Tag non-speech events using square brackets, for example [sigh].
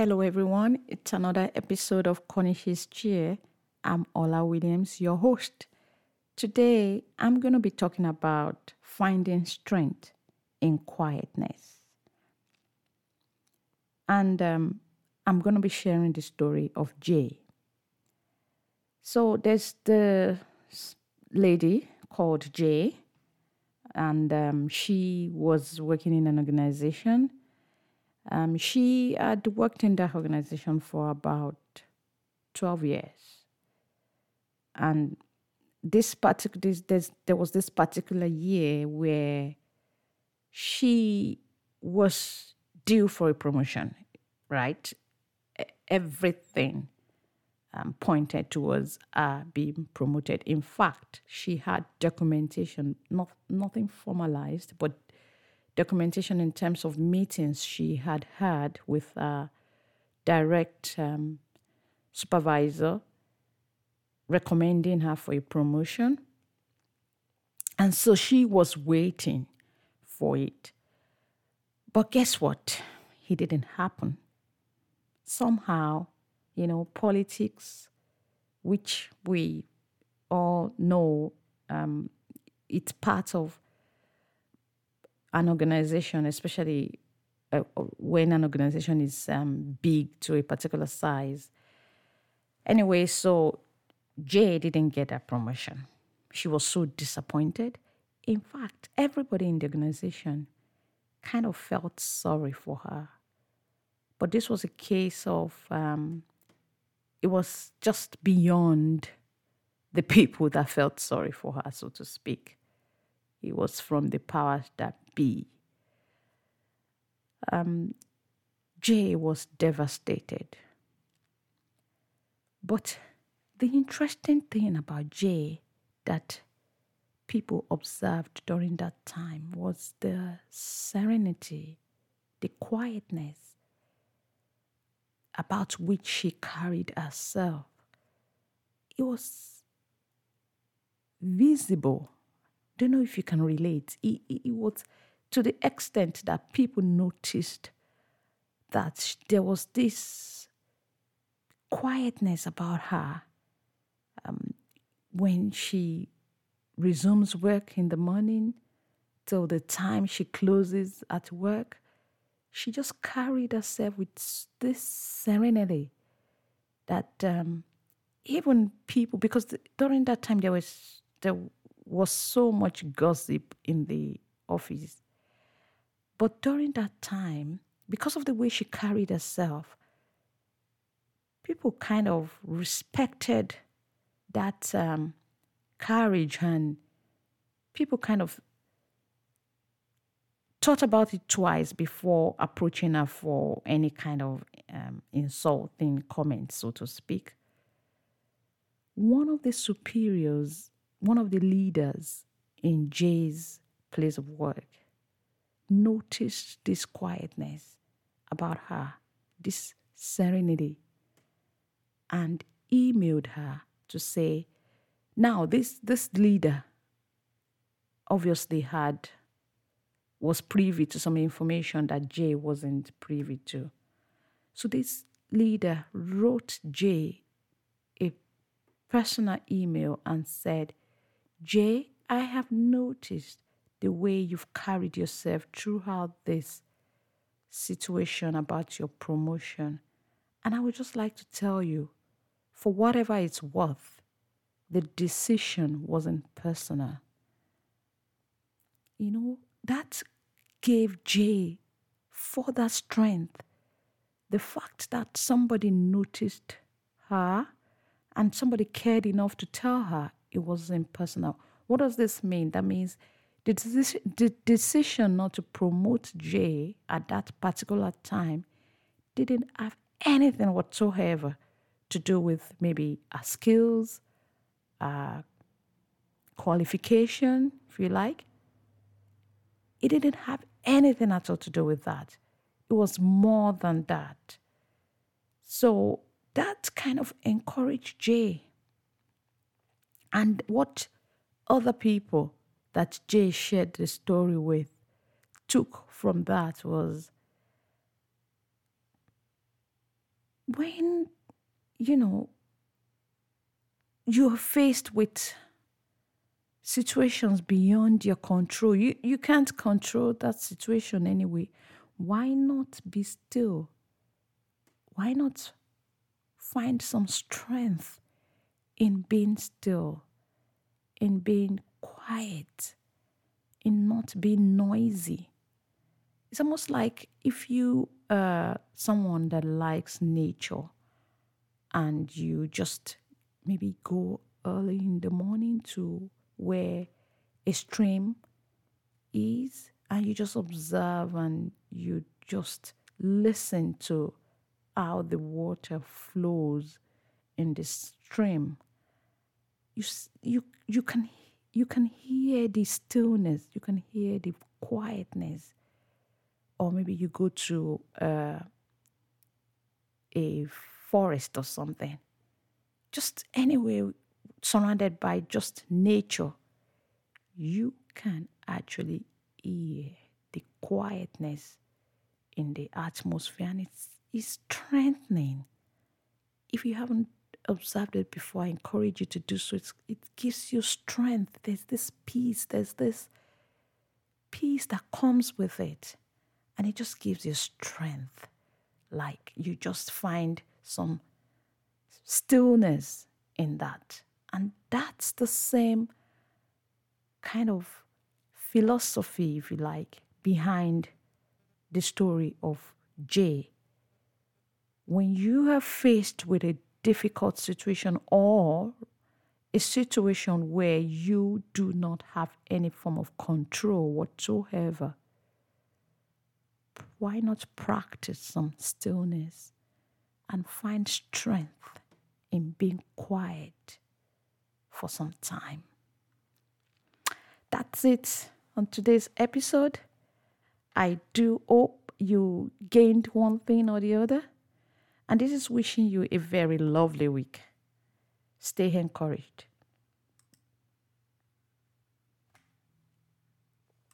Hello, everyone. It's another episode of Cornish's Cheer. I'm Ola Williams, your host. Today, I'm going to be talking about finding strength in quietness. And um, I'm going to be sharing the story of Jay. So, there's the lady called Jay, and um, she was working in an organization um, she had worked in that organization for about 12 years. And this particular, this, this, there was this particular year where she was due for a promotion, right? Everything um, pointed towards her being promoted. In fact, she had documentation, not nothing formalized, but documentation in terms of meetings she had had with a direct um, supervisor recommending her for a promotion. And so she was waiting for it. But guess what? It didn't happen. Somehow, you know, politics, which we all know um, it's part of organization, especially uh, when an organization is um, big to a particular size. Anyway, so Jay didn't get a promotion. She was so disappointed. In fact, everybody in the organization kind of felt sorry for her. But this was a case of, um, it was just beyond the [laughs] people that felt sorry for her, so to speak. It was from the powers that be. Um, Jay was devastated. But the interesting thing about Jay that people observed during that time was the serenity, the quietness about which she carried herself. It was visible I don't know if you can relate. It, it, it was to the extent that people noticed that there was this quietness about her um, when she resumes work in the morning till the time she closes at work. She just carried herself with this serenity that um, even people, because during that time there was there was so much gossip in the office. But during that time, because of the way she carried herself, people kind of respected that um, courage and people kind of thought about it twice before approaching her for any kind of um, insulting comment, so to speak. One of the superiors one of the leaders in Jay's place of work noticed this quietness about her, this serenity, and emailed her to say, now this this leader obviously had was privy to some information that Jay wasn't privy to. So this leader wrote Jay a personal email and said, Jay, I have noticed the way you've carried yourself throughout this situation about your promotion. And I would just like to tell you, for whatever it's worth, the decision wasn't personal. You know, that gave Jay further strength. The fact that somebody noticed her and somebody cared enough to tell her it wasn't personal. What does this mean? That means the decision, the decision not to promote Jay at that particular time didn't have anything whatsoever to do with maybe our skills, qualification, if you like. It didn't have anything at all to do with that. It was more than that. So that kind of encouraged Jay and what other people that Jay shared the story with took from that was when, you know, you're faced with situations beyond your control, you, you can't control that situation anyway. Why not be still? Why not find some strength in being still, in being quiet, in not being noisy? It's almost like if you are someone that likes nature and you just maybe go early in the morning to where a stream is and you just observe and you just listen to how the water flows in the stream you you you can you can hear the stillness you can hear the quietness or maybe you go to uh, a forest or something just anywhere surrounded by just nature, you can actually hear the quietness in the atmosphere and it's, it's strengthening. If you haven't observed it before, I encourage you to do so. It's, it gives you strength. There's this peace, there's this peace that comes with it. And it just gives you strength. Like you just find some stillness in that. And that's the same kind of philosophy, if you like, behind the story of Jay. When you are faced with a difficult situation or a situation where you do not have any form of control whatsoever, why not practice some stillness and find strength in being quiet for some time. That's it on today's episode. I do hope you gained one thing or the other. And this is wishing you a very lovely week. Stay encouraged.